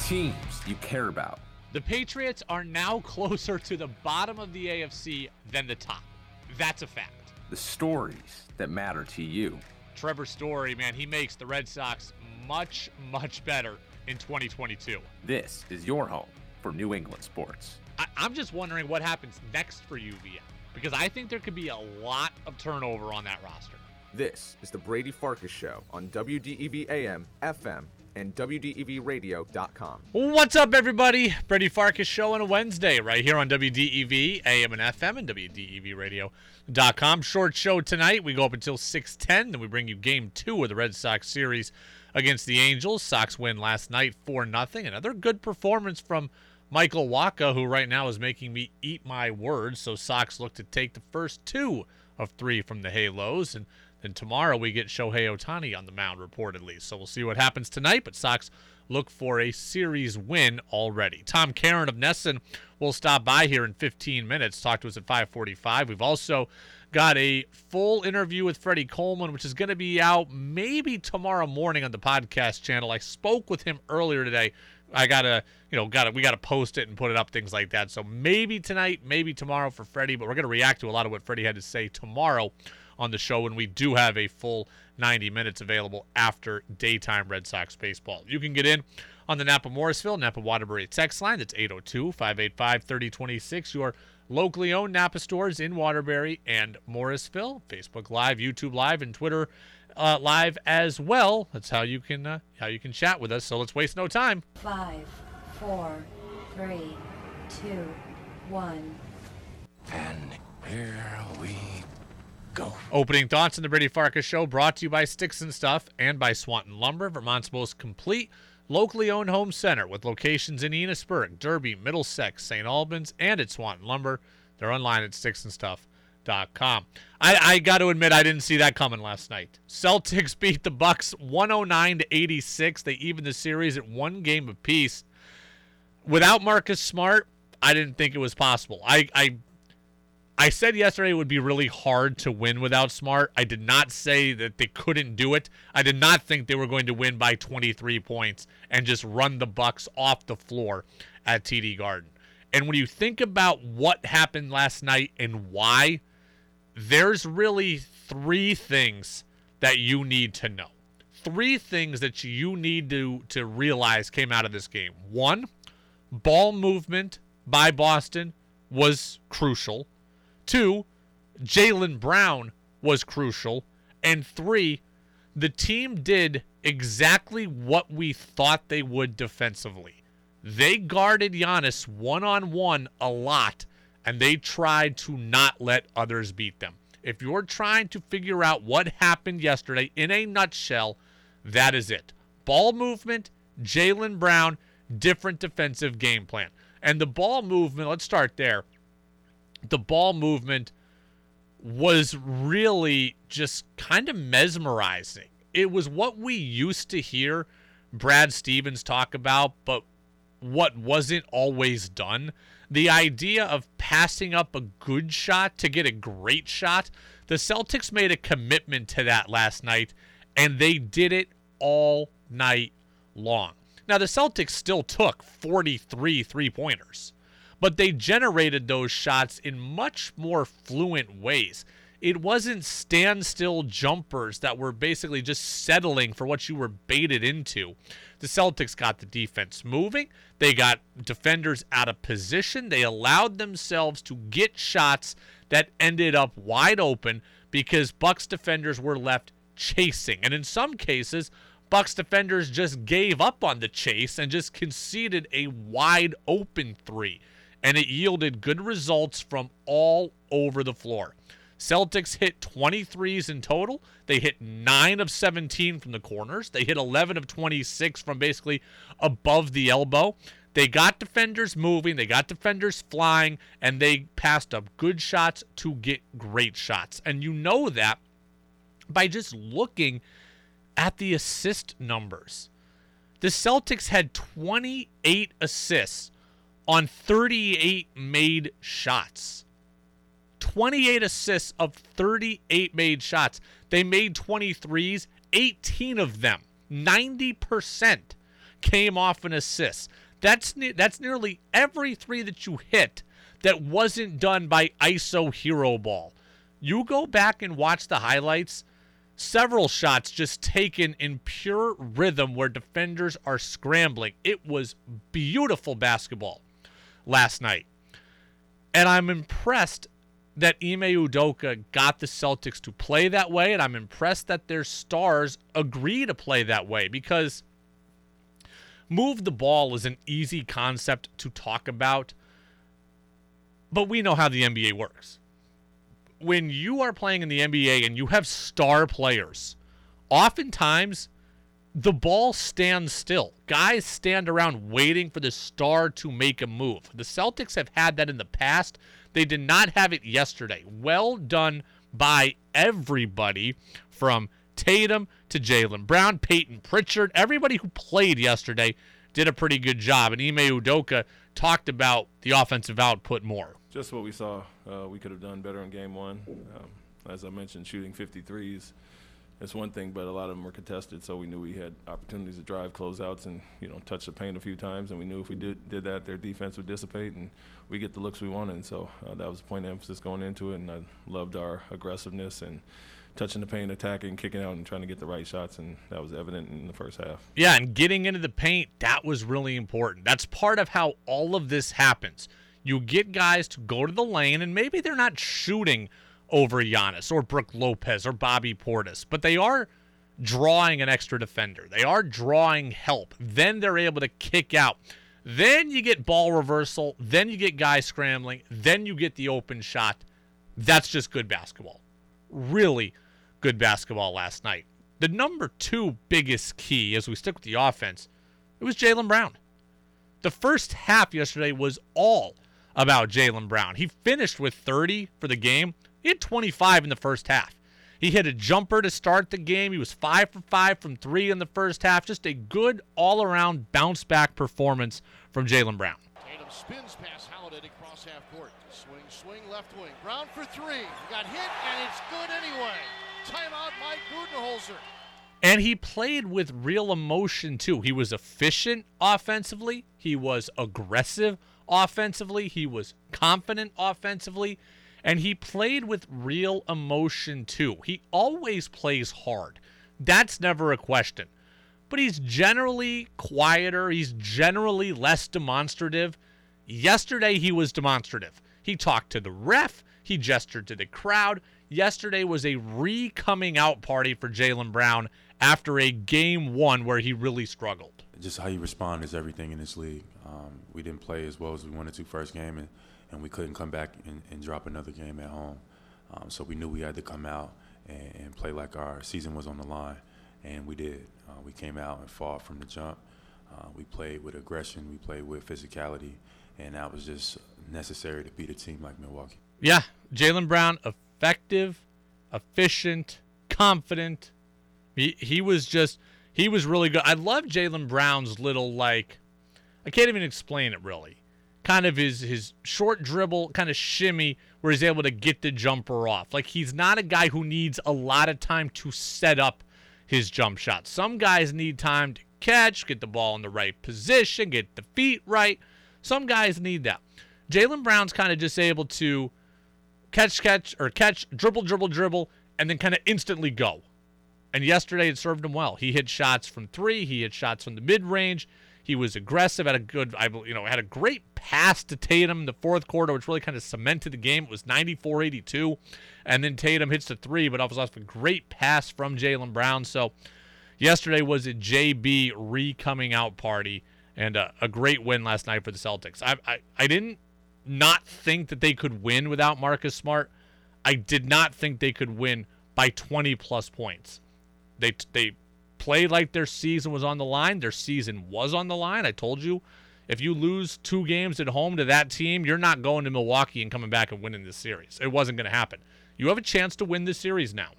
teams you care about. The Patriots are now closer to the bottom of the AFC than the top. That's a fact. The stories that matter to you. Trevor Story, man, he makes the Red Sox much, much better in 2022. This is your home for New England sports. I, am just wondering what happens next for UVA because I think there could be a lot of turnover on that roster. This is the Brady Farkas Show on WDEV AM, FM, and WDEVradio.com. What's up, everybody? Brady Farkas Show on a Wednesday right here on WDEV AM and FM and WDEVradio.com. Short show tonight. We go up until 610, then we bring you game two of the Red Sox series against the Angels. Sox win last night 4 nothing. Another good performance from Michael Wacha, who right now is making me eat my words. So Sox look to take the first two of three from the Halos. And then tomorrow we get Shohei Ohtani on the mound, reportedly. So we'll see what happens tonight. But Sox look for a series win already. Tom Caron of NESN will stop by here in 15 minutes. Talk to us at 5:45. We've also got a full interview with Freddie Coleman, which is going to be out maybe tomorrow morning on the podcast channel. I spoke with him earlier today. I gotta, you know, gotta we gotta post it and put it up, things like that. So maybe tonight, maybe tomorrow for Freddie, but we're gonna react to a lot of what Freddie had to say tomorrow on the show when we do have a full 90 minutes available after daytime Red Sox baseball. You can get in on the Napa Morrisville, Napa Waterbury text line. That's 802 585 3026. Your locally owned Napa stores in Waterbury and Morrisville. Facebook Live, YouTube Live, and Twitter uh, Live as well. That's how you can uh, how you can chat with us. So let's waste no time. Five, four, three, two, one. And here we go. Opening thoughts on the Brady Farkas Show brought to you by Sticks and Stuff and by Swanton Lumber, Vermont's most complete locally owned home center with locations in Enosburg, Derby, Middlesex, St. Albans, and at Swanton Lumber. They're online at sticksandstuff.com. I, I got to admit I didn't see that coming last night. Celtics beat the Bucks 109 to 86. They even the series at one game apiece. Without Marcus Smart, I didn't think it was possible. I, I I said yesterday it would be really hard to win without Smart. I did not say that they couldn't do it. I did not think they were going to win by 23 points and just run the Bucks off the floor at TD Garden. And when you think about what happened last night and why, there's really three things that you need to know. Three things that you need to to realize came out of this game. One, ball movement by Boston was crucial. Two, Jaylen Brown was crucial. And three, the team did exactly what we thought they would defensively. They guarded Giannis one on one a lot, and they tried to not let others beat them. If you're trying to figure out what happened yesterday in a nutshell, that is it. Ball movement, Jaylen Brown, different defensive game plan. And the ball movement, let's start there the ball movement was really just kind of mesmerizing. It was what we used to hear Brad Stevens talk about, but what wasn't always done. The idea of passing up a good shot to get a great shot. The Celtics made a commitment to that last night, and they did it all night long. Now, the Celtics still took 43 three pointers but they generated those shots in much more fluent ways. It wasn't standstill jumpers that were basically just settling for what you were baited into. The Celtics got the defense moving. They got defenders out of position. They allowed themselves to get shots that ended up wide open because Bucks defenders were left chasing. And in some cases, Bucks defenders just gave up on the chase and just conceded a wide open three and it yielded good results from all over the floor. Celtics hit 23s in total. They hit 9 of 17 from the corners. They hit 11 of 26 from basically above the elbow. They got defenders moving, they got defenders flying, and they passed up good shots to get great shots. And you know that by just looking at the assist numbers. The Celtics had 28 assists on 38 made shots. 28 assists of 38 made shots. They made 23s, 18 of them, 90%, came off an assist. That's ne- that's nearly every three that you hit that wasn't done by ISO hero ball. You go back and watch the highlights. Several shots just taken in pure rhythm where defenders are scrambling. It was beautiful basketball last night. And I'm impressed that Ime Udoka got the Celtics to play that way, and I'm impressed that their stars agree to play that way because move the ball is an easy concept to talk about, but we know how the NBA works. When you are playing in the NBA and you have star players, oftentimes the ball stands still. Guys stand around waiting for the star to make a move. The Celtics have had that in the past. They did not have it yesterday. Well done by everybody from Tatum to Jaylen Brown, Payton Pritchard, everybody who played yesterday did a pretty good job. And Ime Udoka talked about the offensive output more. Just what we saw. Uh, we could have done better in game one. Um, as I mentioned, shooting 53s is one thing, but a lot of them were contested, so we knew we had opportunities to drive closeouts and you know touch the paint a few times, and we knew if we did did that, their defense would dissipate and we get the looks we wanted. And so uh, that was the point of emphasis going into it, and I loved our aggressiveness and touching the paint, attacking, kicking out, and trying to get the right shots, and that was evident in the first half. Yeah, and getting into the paint, that was really important. That's part of how all of this happens. You get guys to go to the lane, and maybe they're not shooting over Giannis or Brook Lopez or Bobby Portis, but they are drawing an extra defender. They are drawing help. Then they're able to kick out. Then you get ball reversal. Then you get guys scrambling. Then you get the open shot. That's just good basketball. Really good basketball last night. The number two biggest key, as we stick with the offense, it was Jaylen Brown. The first half yesterday was all about Jaylen Brown. He finished with 30 for the game. He had 25 in the first half. He hit a jumper to start the game. He was 5 for 5 from 3 in the first half. Just a good all around bounce back performance from Jaylen Brown. Tatum spins past Holiday across half court. Swing, swing, left wing. Brown for three. He got hit, and it's good anyway. Timeout, Mike Budenholzer. And he played with real emotion, too. He was efficient offensively, he was aggressive offensively, he was confident offensively and he played with real emotion too. He always plays hard. That's never a question. But he's generally quieter, he's generally less demonstrative. Yesterday he was demonstrative. He talked to the ref, he gestured to the crowd. Yesterday was a re coming out party for Jaylen Brown after a game one where he really struggled. Just how you respond is everything in this league. Um, we didn't play as well as we wanted to first game, and and we couldn't come back and, and drop another game at home. Um, so we knew we had to come out and, and, play like our season was on the line, and we did. Uh, we came out and fought from the jump. Uh, we played with aggression. We played with physicality, and that was just necessary to beat a team like Milwaukee. Yeah, Jaylen Brown, effective, efficient, confident. He he was just he was really good. I love Jaylen Brown's little like I can't even explain it really kind of his his short dribble kind of shimmy where he's able to get the jumper off. Like he's not a guy who needs a lot of time to set up his jump shot. Some guys need time to catch, get the ball in the right position, get the feet right. Some guys need that. Jaylen Brown's kind of just able to catch, catch, or catch, dribble, dribble, dribble, and then kind of instantly go. And yesterday it served him well. He hit shots from three, he hit shots from the mid range. He was aggressive, had a good, I you know, had a great pass to Tatum in the fourth quarter, which really kind of cemented the game. It was 94-82, and then Tatum hits the three, but off was off a great pass from Jaylen Brown. So yesterday was a JB re coming out party and a, a, great win last night for the Celtics. I, I I didn't not think that they could win without Marcus Smart. I did not think they could win by 20 plus points. They they played like their season was on the line. Their season was on the line. I told you, if you lose two games at home to that team, you're not going to Milwaukee and coming back and winning this series. It wasn't going to happen. You have a chance to win this series now.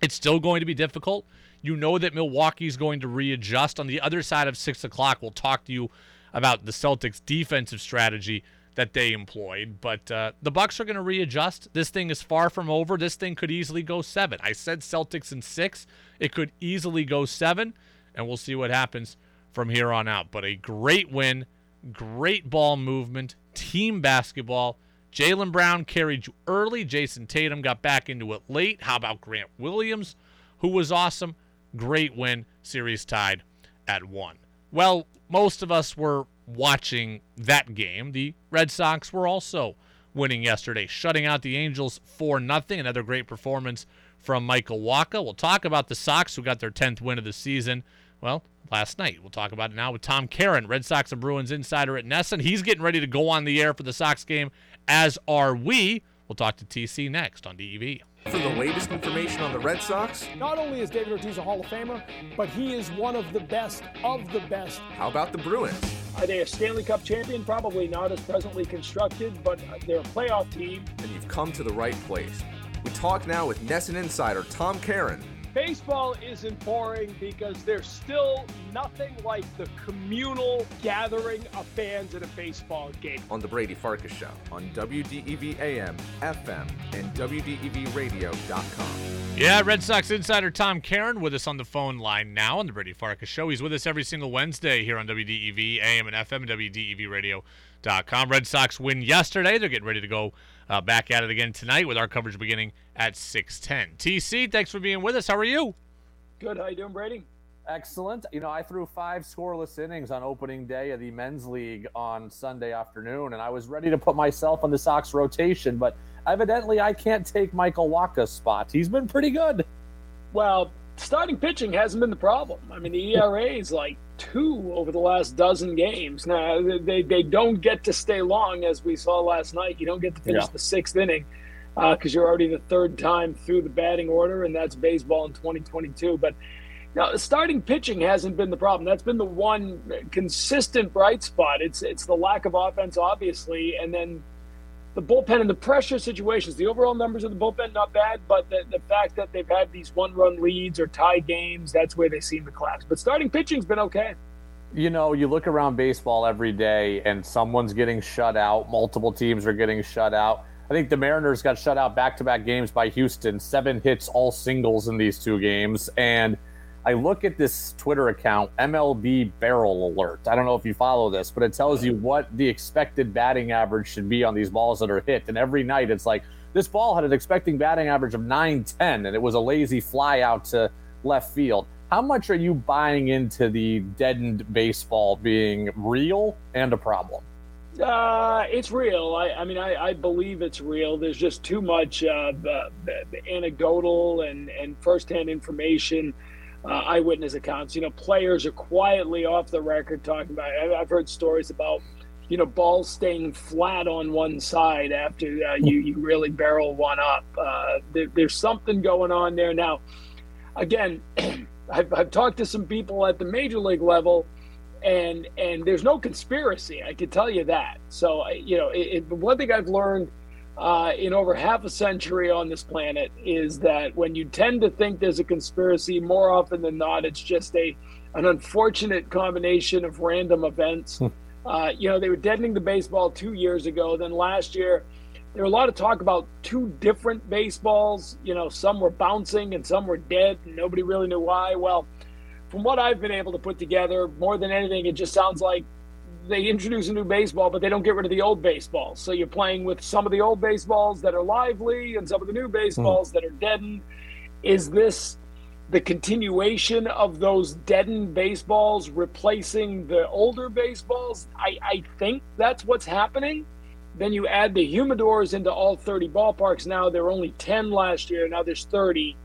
It's still going to be difficult. You know that Milwaukee's going to readjust. On the other side of six o'clock, we'll talk to you about the Celtics' defensive strategy that they employed. But uh, the Bucks are going to readjust. This thing is far from over. This thing could easily go seven. I said Celtics in six. It could easily go seven, and we'll see what happens from here on out. But a great win, great ball movement, team basketball. Jaylen Brown carried you early. Jayson Tatum got back into it late. How about Grant Williams, who was awesome? Great win, series tied at one. Well, most of us were watching that game. The Red Sox were also winning yesterday, shutting out the Angels 4 nothing. Another great performance from Michael Wacha. We'll talk about the Sox, who got their 10th win of the season. Well, last night. We'll talk about it now with Tom Caron, Red Sox and Bruins insider at NESN. He's getting ready to go on the air for the Sox game, as are we. We'll talk to TC next on DEV. For the latest information on the Red Sox, Not only is David Ortiz a Hall of Famer, but he is one of the best of the best. how about the Bruins? Are they a Stanley Cup champion? Probably not as presently constructed, but they're a playoff team. And you've come to the right place. We talk now with NESN insider Tom Caron. Baseball isn't boring because there's still nothing like the communal gathering of fans at a baseball game. on The Brady Farkas Show on WDEV AM, FM, and WDEVradio.com. Yeah, Red Sox insider Tom Caron with us on the phone line now on the Brady Farkas Show. He's with us every single Wednesday here on WDEV, AM and FM, and WDEVradio.com. Red Sox win yesterday. They're getting ready to go uh, back at it again tonight with our coverage beginning at 6:10. TC, thanks for being with us. How are you? Good. How you doing, Brady? Excellent. You know, I threw five scoreless innings on opening day of the men's league on Sunday afternoon, and I was ready to put myself on the Sox rotation, but evidently I can't take Michael Wacha's spot. He's been pretty good. Well, starting pitching hasn't been the problem. I mean, the ERA is like two over the last dozen games. Now, they, they don't get to stay long, as we saw last night. You don't get to finish Yeah. the sixth inning uh, because you're already the third time through the batting order, and that's baseball in 2022. But now, starting pitching hasn't been the problem. That's been the one consistent bright spot. It's it's the lack of offense, obviously, and then the bullpen and the pressure situations. The overall numbers of the bullpen not bad, but the, the fact that they've had these one-run leads or tie games, that's where they seem to collapse. But starting pitching's been okay. You know, you look around baseball every day and someone's getting shut out, multiple teams are getting shut out. I think the Mariners got shut out back to back games by Houston, seven hits, all singles in these two games. And I look at this Twitter account, MLB Barrel Alert. I don't know if you follow this, but it tells you what the expected batting average should be on these balls that are hit. And every night it's like, this ball had an expecting batting average of 910, and it was a lazy fly out to left field. How much are you buying into the deadened baseball being real and a problem? Uh, it's real. I, I mean, I, I believe it's real. There's just too much uh, anecdotal and, and firsthand information, uh, eyewitness accounts. You know, players are quietly off the record talking about it. I've heard stories about, you know, balls staying flat on one side after uh, you, you really barrel one up. Uh, there, there's something going on there. Now, again, I've, I've talked to some people at the major league level and and there's no conspiracy. I can tell you that. So you know, it, it, one thing I've learned uh, in over half a century on this planet is that when you tend to think there's a conspiracy, more often than not, it's just a an unfortunate combination of random events. uh, you know, they were deadening the baseball two years ago. Then last year, there were a lot of talk about two different baseballs. You know, some were bouncing and some were dead, and nobody really knew why. Well from what I've been able to put together, more than anything, it just sounds like they introduce a new baseball, but they don't get rid of the old baseballs. So you're playing with some of the old baseballs that are lively and some of the new baseballs that are deadened. Is this the continuation of those deadened baseballs replacing the older baseballs? I, I think that's what's happening. Then you add the humidors into all 30 ballparks now. There were only 10 last year. Now there's 30.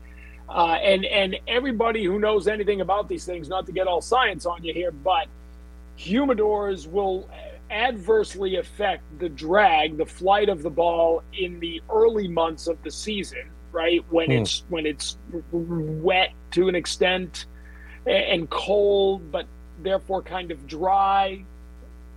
Uh, and and everybody who knows anything about these things, not to get all science on you here, but humidors will adversely affect the drag, the flight of the ball in the early months of the season, right? When Hmm. it's when it's wet to an extent and cold, but therefore kind of dry.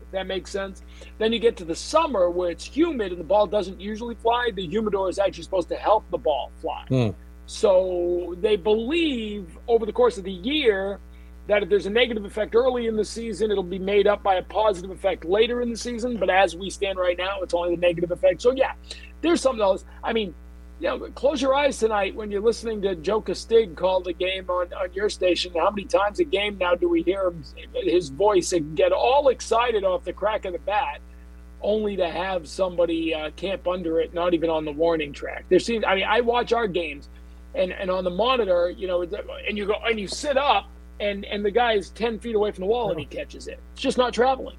If that makes sense. Then you get to the summer where it's humid and the ball doesn't usually fly. The humidor is actually supposed to help the ball fly. Hmm. So they believe over the course of the year that if there's a negative effect early in the season, it'll be made up by a positive effect later in the season. But as we stand right now, it's only the negative effect. So yeah, there's something else. I mean, you know, close your eyes tonight when you're listening to Joe Castig call the game on, on your station. How many times a game now do we hear him, his voice and get all excited off the crack of the bat, only to have somebody uh, camp under it, not even on the warning track? There seems, I mean, I watch our games, and, and on the monitor, you know, and you go and you sit up, and and the guy is ten feet away from the wall, and he catches it. It's just not traveling.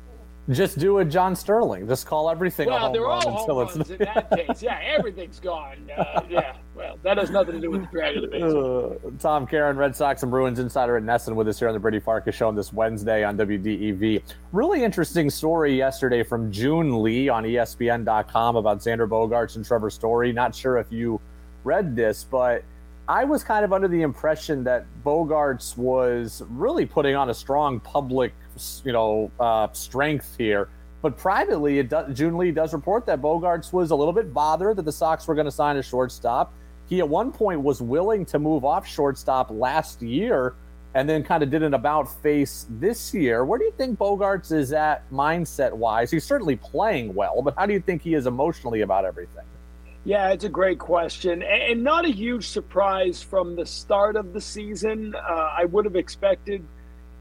Just do a John Sterling. Just call everything well, a home they're all until home it's in that case. Yeah, everything's gone. Uh, yeah, well, that has nothing to do with the drag of the. Uh, Tom Caron, Red Sox and Bruins insider at NESN with us here on the Brady Farkas Show on this Wednesday on WDEV. Really interesting story yesterday from Joon Lee on ESPN.com about Xander Bogaerts and Trevor Story. Not sure if you read this, but I was kind of under the impression that Bogaerts was really putting on a strong public, you know, uh, strength here but privately, it does, Joon Lee does report that Bogaerts was a little bit bothered that the Sox were going to sign a shortstop. He at one point was willing to move off shortstop last year and then kind of did an about face this year. Where do you think Bogaerts is at mindset wise? He's certainly playing well, but how do you think he is emotionally about everything? Yeah, it's a great question, and not a huge surprise from the start of the season. Uh, I would have expected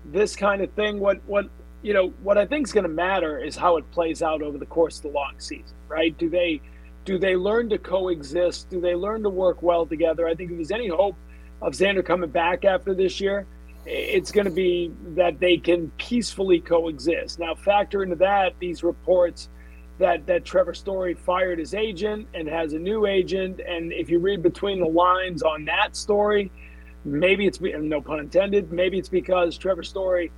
this kind of thing. What what you know, what I think is going to matter is how it plays out over the course of the long season, right? Do they do they learn to coexist? Do they learn to work well together? I think if there's any hope of Xander coming back after this year, it's going to be that they can peacefully coexist. Now, factor into that these reports that that Trevor Story fired his agent and has a new agent, and if you read between the lines on that story, maybe it's no pun intended. Maybe it's because Trevor Story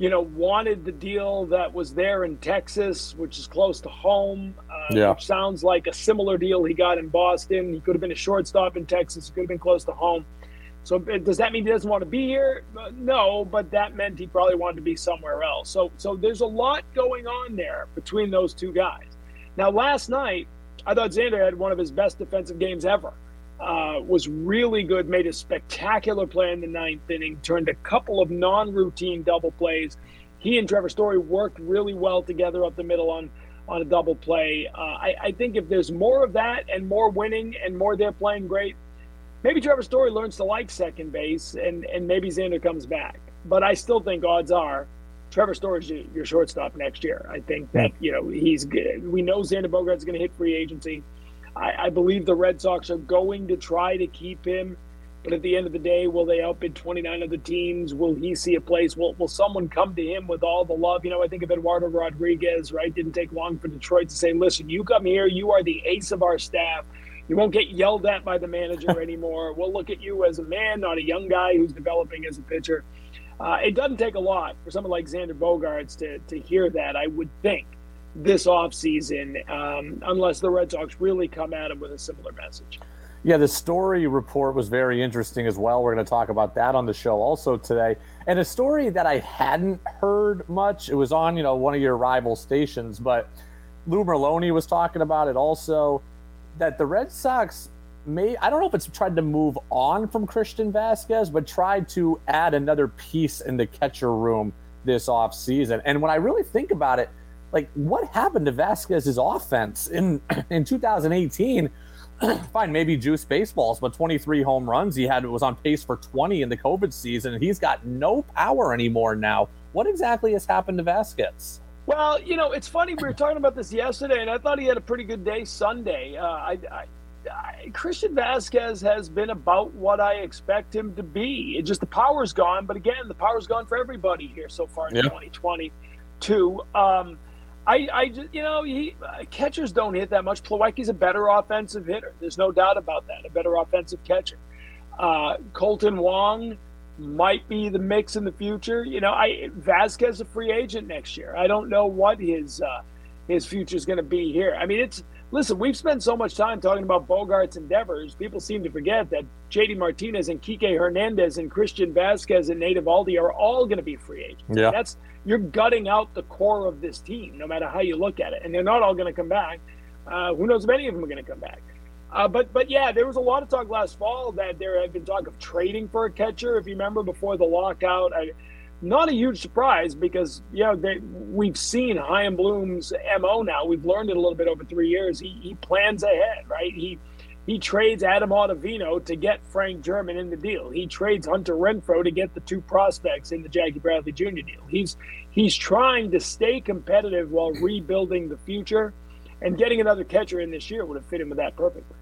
you know, wanted the deal that was there in Texas, which is close to home. Uh, yeah. Which sounds like a similar deal he got in Boston. He could have been a shortstop in Texas. He could have been close to home. So does that mean he doesn't want to be here? Uh, no, but that meant he probably wanted to be somewhere else. So so there's a lot going on there between those two guys. Now last night, I thought Xander had one of his best defensive games ever uh, was really good, made a spectacular play in the ninth inning, turned a couple of non routine double plays. He and Trevor Story worked really well together up the middle on, on a double play. Uh, I, I think if there's more of that and more winning and more they're playing great, maybe Trevor Story learns to like second base and, and maybe Xander comes back. But I still think odds are Trevor Story is your shortstop next year. I think that, you know, he's good. We know Xander Bogaerts going to hit free agency. I, I believe the Red Sox are going to try to keep him. But at the end of the day, will they outbid 29 other teams? Will he see a place? Will, will someone come to him with all the love? You know, I think of Eduardo Rodriguez, right? Didn't take long for Detroit to say, listen, you come here, you are the ace of our staff. You won't get yelled at by the manager anymore. we'll look at you as a man, not a young guy who's developing as a pitcher. Uh, it doesn't take a lot for someone like Xander Bogaerts to, to hear that, I would think this offseason, um, unless the Red Sox really come at him with a similar message. Yeah, the story report was very interesting as well. We're going to talk about that on the show also today. And a story that I hadn't heard much. It was on, you know, one of your rival stations, but Lou Merloni was talking about it also that the Red Sox may I don't know if it's tried to move on from Christian Vasquez, but tried to add another piece in the catcher room this offseason. And when I really think about it, like what happened to Vasquez's offense in in 2018? Fine, maybe juice baseballs, but 23 home runs. He had was on pace for 20 in the COVID season, and he's got no power anymore now. What exactly has happened to Vázquez? Well, you know, it's funny. We were talking about this yesterday, and I thought he had a pretty good day Sunday. Uh, I, I, I, Christian Vasquez has been about what I expect him to be. It just the power's gone, but again, the power's gone for everybody here so far in yeah. 2022. Um, I, I just, you know, he uh, catchers don't hit that much. Plawecki's a better offensive hitter. There's no doubt about that. A better offensive catcher. Uh, Connor Wong might be the mix in the future. You know, I Vázquez a free agent next year. I don't know what his uh, his future is going to be here. I mean, it's listen. We've spent so much time talking about Bogaerts and Devers. People seem to forget that JD Martinez and Kike Hernandez and Christian Vasquez and Nate Eovaldi are all going to be free agents. Yeah, that's you're gutting out the core of this team, no matter how you look at it. And they're not all going to come back. Uh, who knows if any of them are going to come back? Uh, but but yeah, there was a lot of talk last fall that there had been talk of trading for a catcher. If you remember before the lockout, I, not a huge surprise because you know they, we've seen Chaim Bloom's mo now. We've learned it a little bit over three years. He, he plans ahead, right? He He trades Adam Ottavino to get Frank German in the deal. He trades Hunter Renfroe to get the two prospects in the Jackie Bradley Jr. deal. He's he's trying to stay competitive while rebuilding the future, and getting another catcher in this year would have fit him with that perfectly.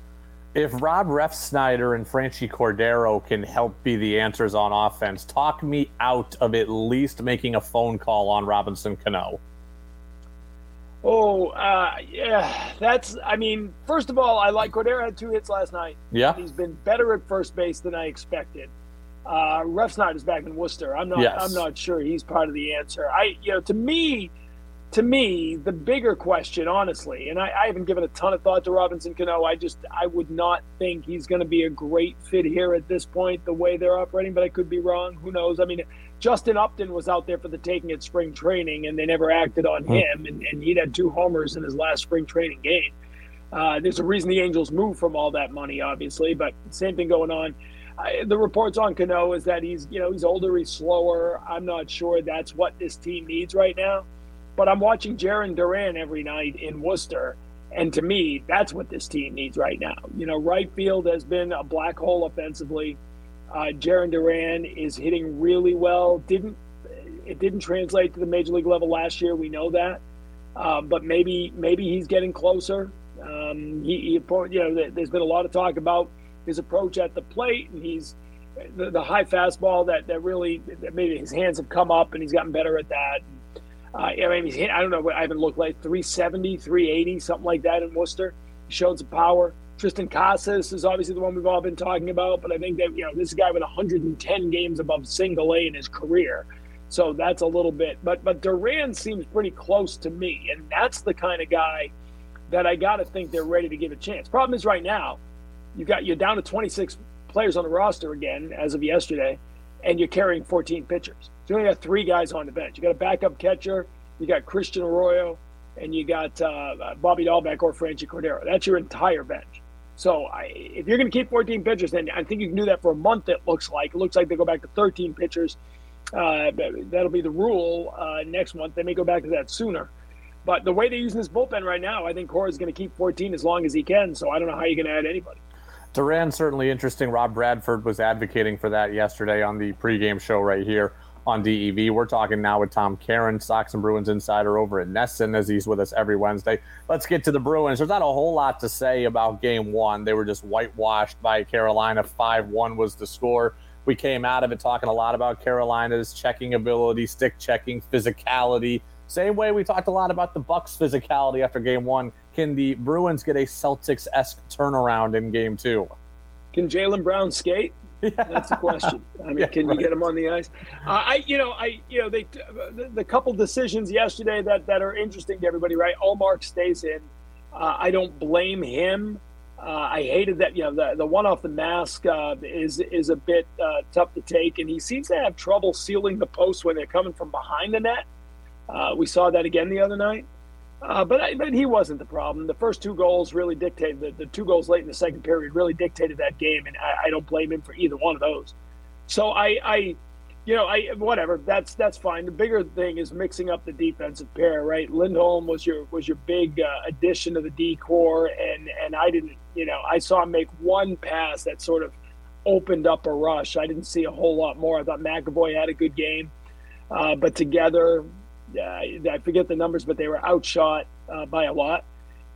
If Rob Refsnyder and Franchy Cordero can help be the answers on offense, talk me out of at least making a phone call on Robinson Cano. Oh, uh, yeah, that's. I mean, first of all, I like Cordero had two hits last night. Yeah, he's been better at first base than I expected. Uh, Refsnyder is back in Worcester. I'm not. Yes. I'm not sure he's part of the answer. I, you know, to me, to me, the bigger question, honestly, and I, I haven't given a ton of thought to Robinson Cano. I just, I would not think he's going to be a great fit here at this point, the way they're operating. But I could be wrong. Who knows? I mean, Justin Upton was out there for the taking at spring training, and they never acted on him, and, and he'd had two homers in his last spring training game. Uh, there's a reason the Angels moved from all that money, obviously, but same thing going on. I, the reports on Cano is that he's, you know, he's older, he's slower. I'm not sure that's what this team needs right now. But I'm watching Jarren Duran every night in Worcester, and to me, that's what this team needs right now. You know, right field has been a black hole offensively. Uh, Jarren Duran is hitting really well. Didn't it didn't translate to the major league level last year? We know that, uh, but maybe maybe he's getting closer. Um, he, he, you know, there's been a lot of talk about his approach at the plate, and he's the, the high fastball that that really that maybe his hands have come up, and he's gotten better at that. Uh, I mean, he's hit, I don't know. I haven't looked like 370, 380, something like that in Worcester. He showed some power. Triston Casas is obviously the one we've all been talking about, but I think that you know this guy with 110 games above single A in his career, so that's a little bit. But but Duran seems pretty close to me, and that's the kind of guy that I got to think they're ready to give a chance. Problem is right now, you got you're down to 26 players on the roster again as of yesterday, and you're carrying 14 pitchers. So you only got three guys on the bench. You got a backup catcher, you got Christian Arroyo, and you got uh, Bobby Dalbec or Franchy Cordero. That's your entire bench. So I, if you're going to keep 14 pitchers, then I think you can do that for a month. It looks like it looks like they go back to 13 pitchers. Uh, that'll be the rule uh, next month. They may go back to that sooner. But the way they're using this bullpen right now, I think Cora is going to keep 14 as long as he can. So I don't know how you're going to add anybody. Duran certainly interesting. Rob Bradford was advocating for that yesterday on the pregame show right here on DEV. We're talking now with Tom Caron, Sox and Bruins insider over at NESN, as he's with us every Wednesday. Let's get to the Bruins. There's not a whole lot to say about game one. They were just whitewashed by Carolina. 5 1 was the score. We came out of it talking a lot about Carolina's checking ability, stick checking, physicality. Same way we talked a lot about the Bucks' physicality after game one. Can the Bruins get a Celtics esque turnaround in game two? Can Jaylen Brown skate? That's the question. I mean, yeah, can right. you get them on the ice? Uh, I, you know, I, you know, they, the, the, couple decisions yesterday that that are interesting to everybody, right? Ullmark stays in. Uh, I don't blame him. Uh, I hated that. You know, the the one off the mask uh, is is a bit uh, tough to take, and he seems to have trouble sealing the post when they're coming from behind the net. Uh, we saw that again the other night. Uh, but I, but he wasn't the problem. The first two goals really dictated the, the two goals late in the second period really dictated that game, and I, I don't blame him for either one of those. So I, I, you know, I whatever. That's that's fine. The bigger thing is mixing up the defensive pair, right? Lindholm was your was your big uh, addition to the D corps, and and I didn't, you know, I saw him make one pass that sort of opened up a rush. I didn't see a whole lot more. I thought McAvoy had a good game, uh, but together I forget the numbers, but they were outshot uh, by a lot.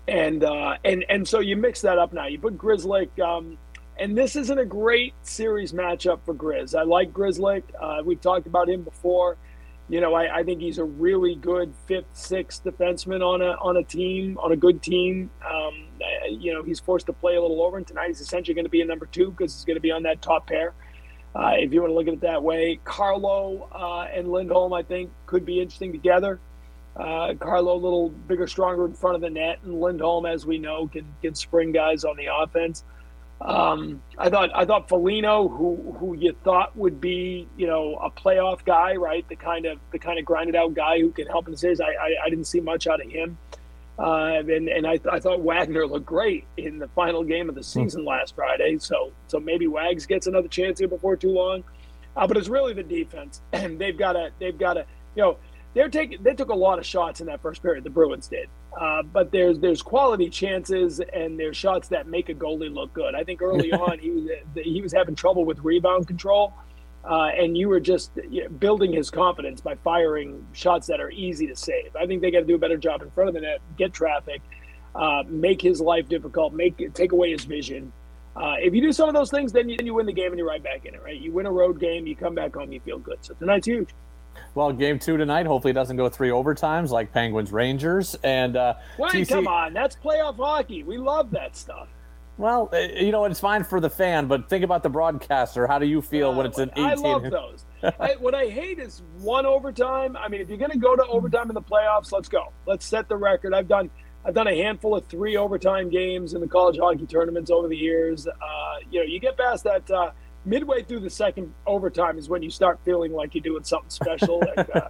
And uh, and and so you mix that up now. You put Grzelcyk, um, and this isn't a great series matchup for Grizz. I like Grzelcyk. Uh, we've talked about him before. You know, I, I, think he's a really good fifth, sixth defenseman on a on a team, on a good team. Um, you know, he's forced to play a little over, and tonight he's essentially going to be a number two because he's going to be on that top pair. Uh, if you want to look at it that way, Carlo uh, and Lindholm, I think, could be interesting together. Uh, Carlo a little bigger, stronger in front of the net, and Lindholm, as we know, can can spring guys on the offense. Um, I thought I thought Foligno, who who you thought would be, you know, a playoff guy, right? The kind of the kind of grinded out guy who can help in the series. I, I, I didn't see much out of him. Uh, and and I, I thought Wagner looked great in the final game of the hmm. season last Friday. So so maybe Wags gets another chance here before too long. Uh, but it's really the defense, and they've got to they've got to you know they're taking they took a lot of shots in that first period. The Bruins did, uh, but there's there's quality chances and there's shots that make a goalie look good. I think early on he was he was having trouble with rebound control, uh, and you were just building his confidence by firing shots that are easy to save. I think they got to do a better job in front of the net, get traffic, uh, make his life difficult, make take away his vision. Uh, if you do some of those things, then you, then you win the game and you're right back in it. Right, you win a road game, you come back home, you feel good. So tonight's huge. Well, game two tonight. Hopefully, it doesn't go three overtimes like Penguins Rangers. And uh, Wait, TC... come on, that's playoff hockey. We love that stuff. Well, uh, you know it's fine for the fan, but think about the broadcaster. How do you feel uh, when it's an 18? I love those. I, what I hate is one overtime. I mean, if you're going to go to overtime in the playoffs, let's go. Let's set the record. I've done I've done a handful of three overtime games in the college hockey tournaments over the years. Uh, you know, you get past that uh, midway through the second overtime is when you start feeling like you're doing something special. like, uh,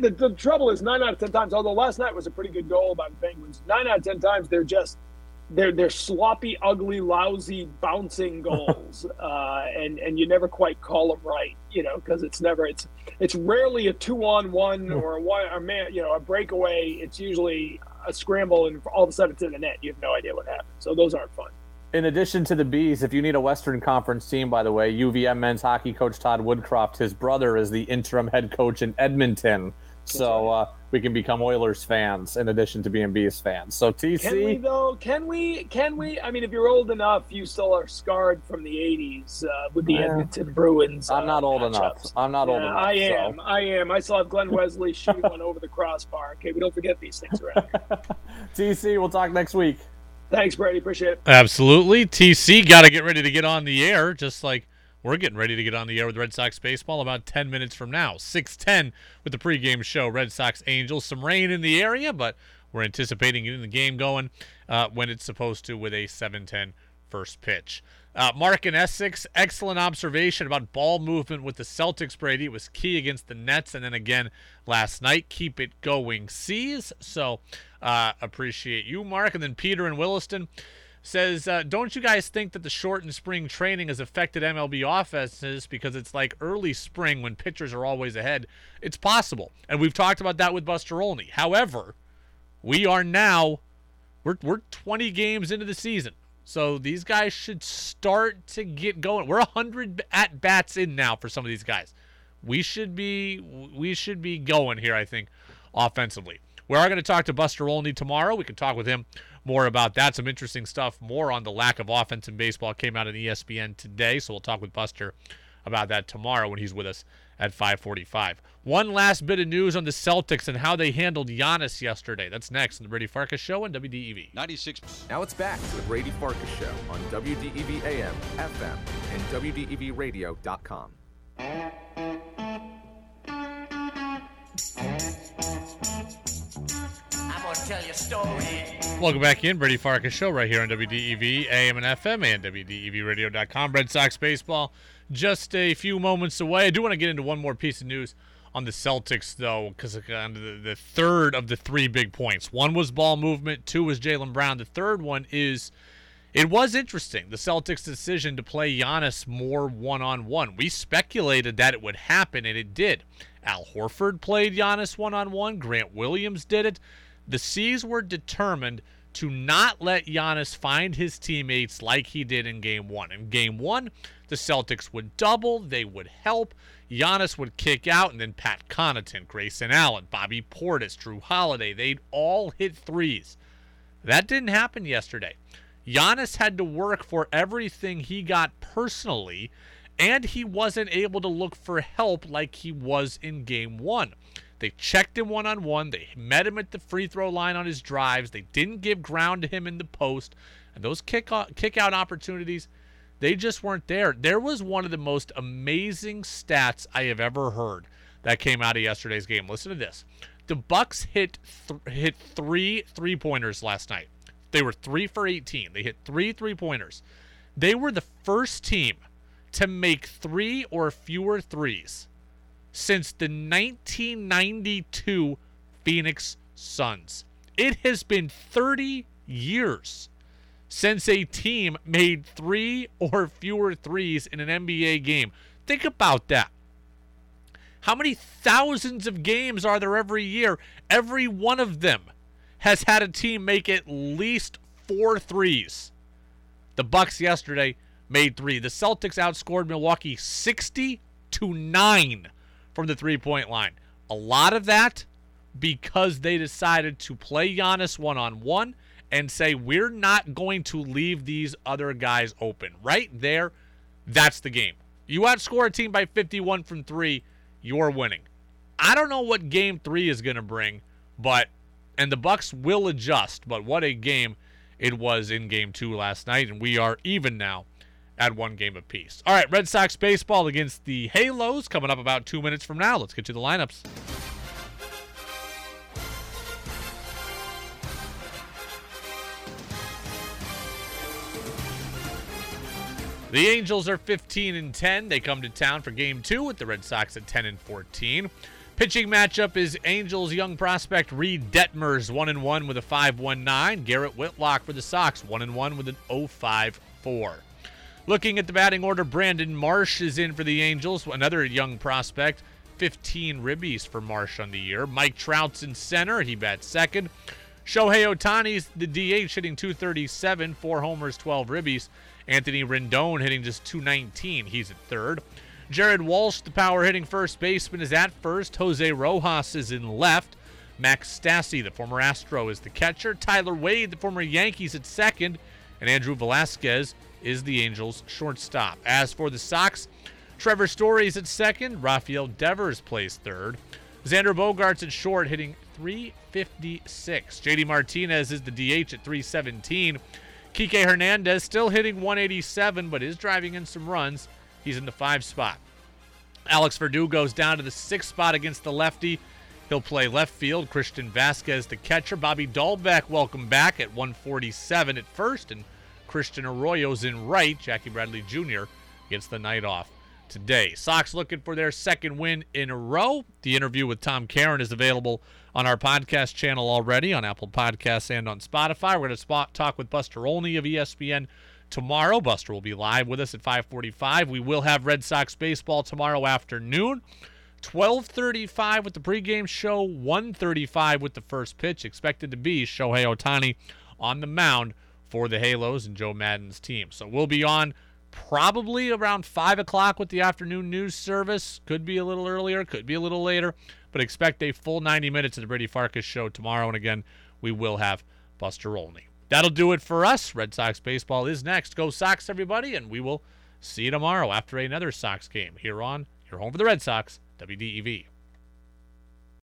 the, the, trouble is, nine out of ten times, although last night was a pretty good goal by the Penguins, nine out of ten times they're just they're they're sloppy, ugly, lousy, bouncing goals, uh, and and you never quite call them right, you know, because it's never it's it's rarely a two on one or a one a man, you know, a breakaway. It's usually a scramble, and all of a sudden it's in the net. You have no idea what happened. So those aren't fun. In addition to the bees, if you need a Western Conference team, by the way, UVM men's hockey coach Todd Woodcroft, his brother is the interim head coach in Edmonton. So uh, we can become Oilers fans in addition to being Bees fans. So TC, can we though? Can we? Can we? I mean, if you're old enough, you still are scarred from the '80s uh, with the yeah. Edmonton Bruins. I'm not uh, old enough. I'm not yeah, old enough. I am. So. I am. I still have Glen Wesley shooting one over the crossbar. Okay, we don't forget these things around here. TC, we'll talk next week. Thanks, Brady. Appreciate it. Absolutely. TC got to get ready to get on the air, just like we're getting ready to get on the air with Red Sox baseball about 10 minutes from now. 6:10 with the pregame show. Red Sox Angels. Some rain in the area, but we're anticipating getting the game going uh, when it's supposed to with a 7:10 first pitch. Uh, Mark in Essex, excellent observation about ball movement with the Celtics. Brady it was key against the Nets, and then again last night. Keep it going, C's. So uh, appreciate you, Mark. And then Peter in Williston says, uh, "Don't you guys think that the shortened spring training has affected MLB offenses because it's like early spring when pitchers are always ahead? It's possible, and we've talked about that with Buster Olney. However, we are now we're we're 20 games into the season, so these guys should start to get going. We're 100 at bats in now for some of these guys. We should be we should be going here. I think offensively." We are going to talk to Buster Olney tomorrow. We can talk with him more about that. Some interesting stuff. More on the lack of offense in baseball came out in ESPN today, so we'll talk with Buster about that tomorrow when he's with us at 5:45. One last bit of news on the Celtics and how they handled Giannis yesterday. That's next on the Brady Farkas Show on WDEV. 96. Now it's back to the Brady Farkas Show on WDEV AM, FM, and WDEVRadio.com. tell you a story. Welcome back in, Brady Farkas Show, right here on WDEV, AM and FM, and WDEVRadio.com. Red Sox baseball, just a few moments away. I do want to get into one more piece of news on the Celtics, though, because the, the third of the three big points. One was ball movement, two was Jaylen Brown. The third one is it was interesting, the Celtics' decision to play Giannis more one on one. We speculated that it would happen, and it did. Al Horford played Giannis one on one, Grant Williams did it. The C's were determined to not let Giannis find his teammates like he did in game one. In game one, the Celtics would double, they would help. Giannis would kick out, and then Pat Connaughton, Grayson Allen, Bobby Portis, Jrue Holiday, they'd all hit threes. That didn't happen yesterday. Giannis had to work for everything he got personally, and he wasn't able to look for help like he was in game one. They checked him one on one. They met him at the free throw line on his drives. They didn't give ground to him in the post. And those kick uh, out, kick out opportunities, they just weren't there. There was one of the most amazing stats I have ever heard that came out of yesterday's game. Listen to this. The Bucks hit th- hit three three pointers last night. They were 3 for 18. They hit three three pointers. They were the first team to make 3 or fewer threes since the 1992 Phoenix Suns. It has been 30 years since a team made three or fewer threes in an NBA game. Think about that. How many thousands of games are there every year? Every one of them has had a team make at least four threes. The Bucks yesterday made three. The Celtics outscored Milwaukee 60 to 9 from the three-point line. A lot of that because they decided to play Giannis one-on-one and say we're not going to leave these other guys open. Right there, that's the game. You outscore a team by 51 from 3, you're winning. I don't know what game 3 is going to bring, but and the Bucks will adjust, but what a game it was in game 2 last night and we are even now at one game apiece. All right, Red Sox baseball against the Halos coming up about 2 minutes from now. Let's get to the lineups. The Angels are 15 and 10. They come to town for game 2 with the Red Sox at 10 and 14. Pitching matchup is Angels young prospect Reid Detmers 1 and 1 with a 5.19. Garrett Whitlock for the Sox 1 and 1 with an 0.54. Looking at the batting order, Brandon Marsh is in for the Angels, another young prospect. 15 ribbies for Marsh on the year. Mike Trout's in center. He bats second. Shohei Ohtani's the DH hitting 237, four homers, 12 ribbies. Anthony Rendon hitting just 219. He's at third. Jared Walsh, the power hitting first baseman, is at first. Jose Rojas is in left. Max Stassi, the former Astro, is the catcher. Tyler Wade, the former Yankees, at second. And Andrew Velazquez is the Angels' shortstop. As for the Sox, Trevor Story is at second. Rafael Devers plays third. Xander Bogaerts at short, hitting 356. JD Martinez is the DH at 317. Kike Hernandez still hitting 187, but is driving in some runs. He's in the five spot. Alex Verdugo Verdugo's down to the sixth spot against the lefty. He'll play left field. Christian Vazquez, the catcher. Bobby Dalbec, welcome back at 147 at first. And Christian Arroyo's in right. Jackie Bradley Jr. gets the night off today. Sox looking for their second win in a row. The interview with Tom Caron is available on our podcast channel already on Apple Podcasts and on Spotify. We're going to talk with Buster Olney of ESPN tomorrow. Buster will be live with us at 5:45. We will have Red Sox baseball tomorrow afternoon. 12:35 with the pregame show, 1:35 with the first pitch. Expected to be Shohei Ohtani on the mound for the Halos and Joe Maddon's team. So we'll be on probably around 5 o'clock with the afternoon news service. Could be a little earlier, could be a little later, but expect a full 90 minutes of the Brady Farkas show tomorrow. And again, we will have Buster Olney. That'll do it for us. Red Sox baseball is next. Go Sox, everybody, and we will see you tomorrow after another Sox game here on your home for the Red Sox, WDEV.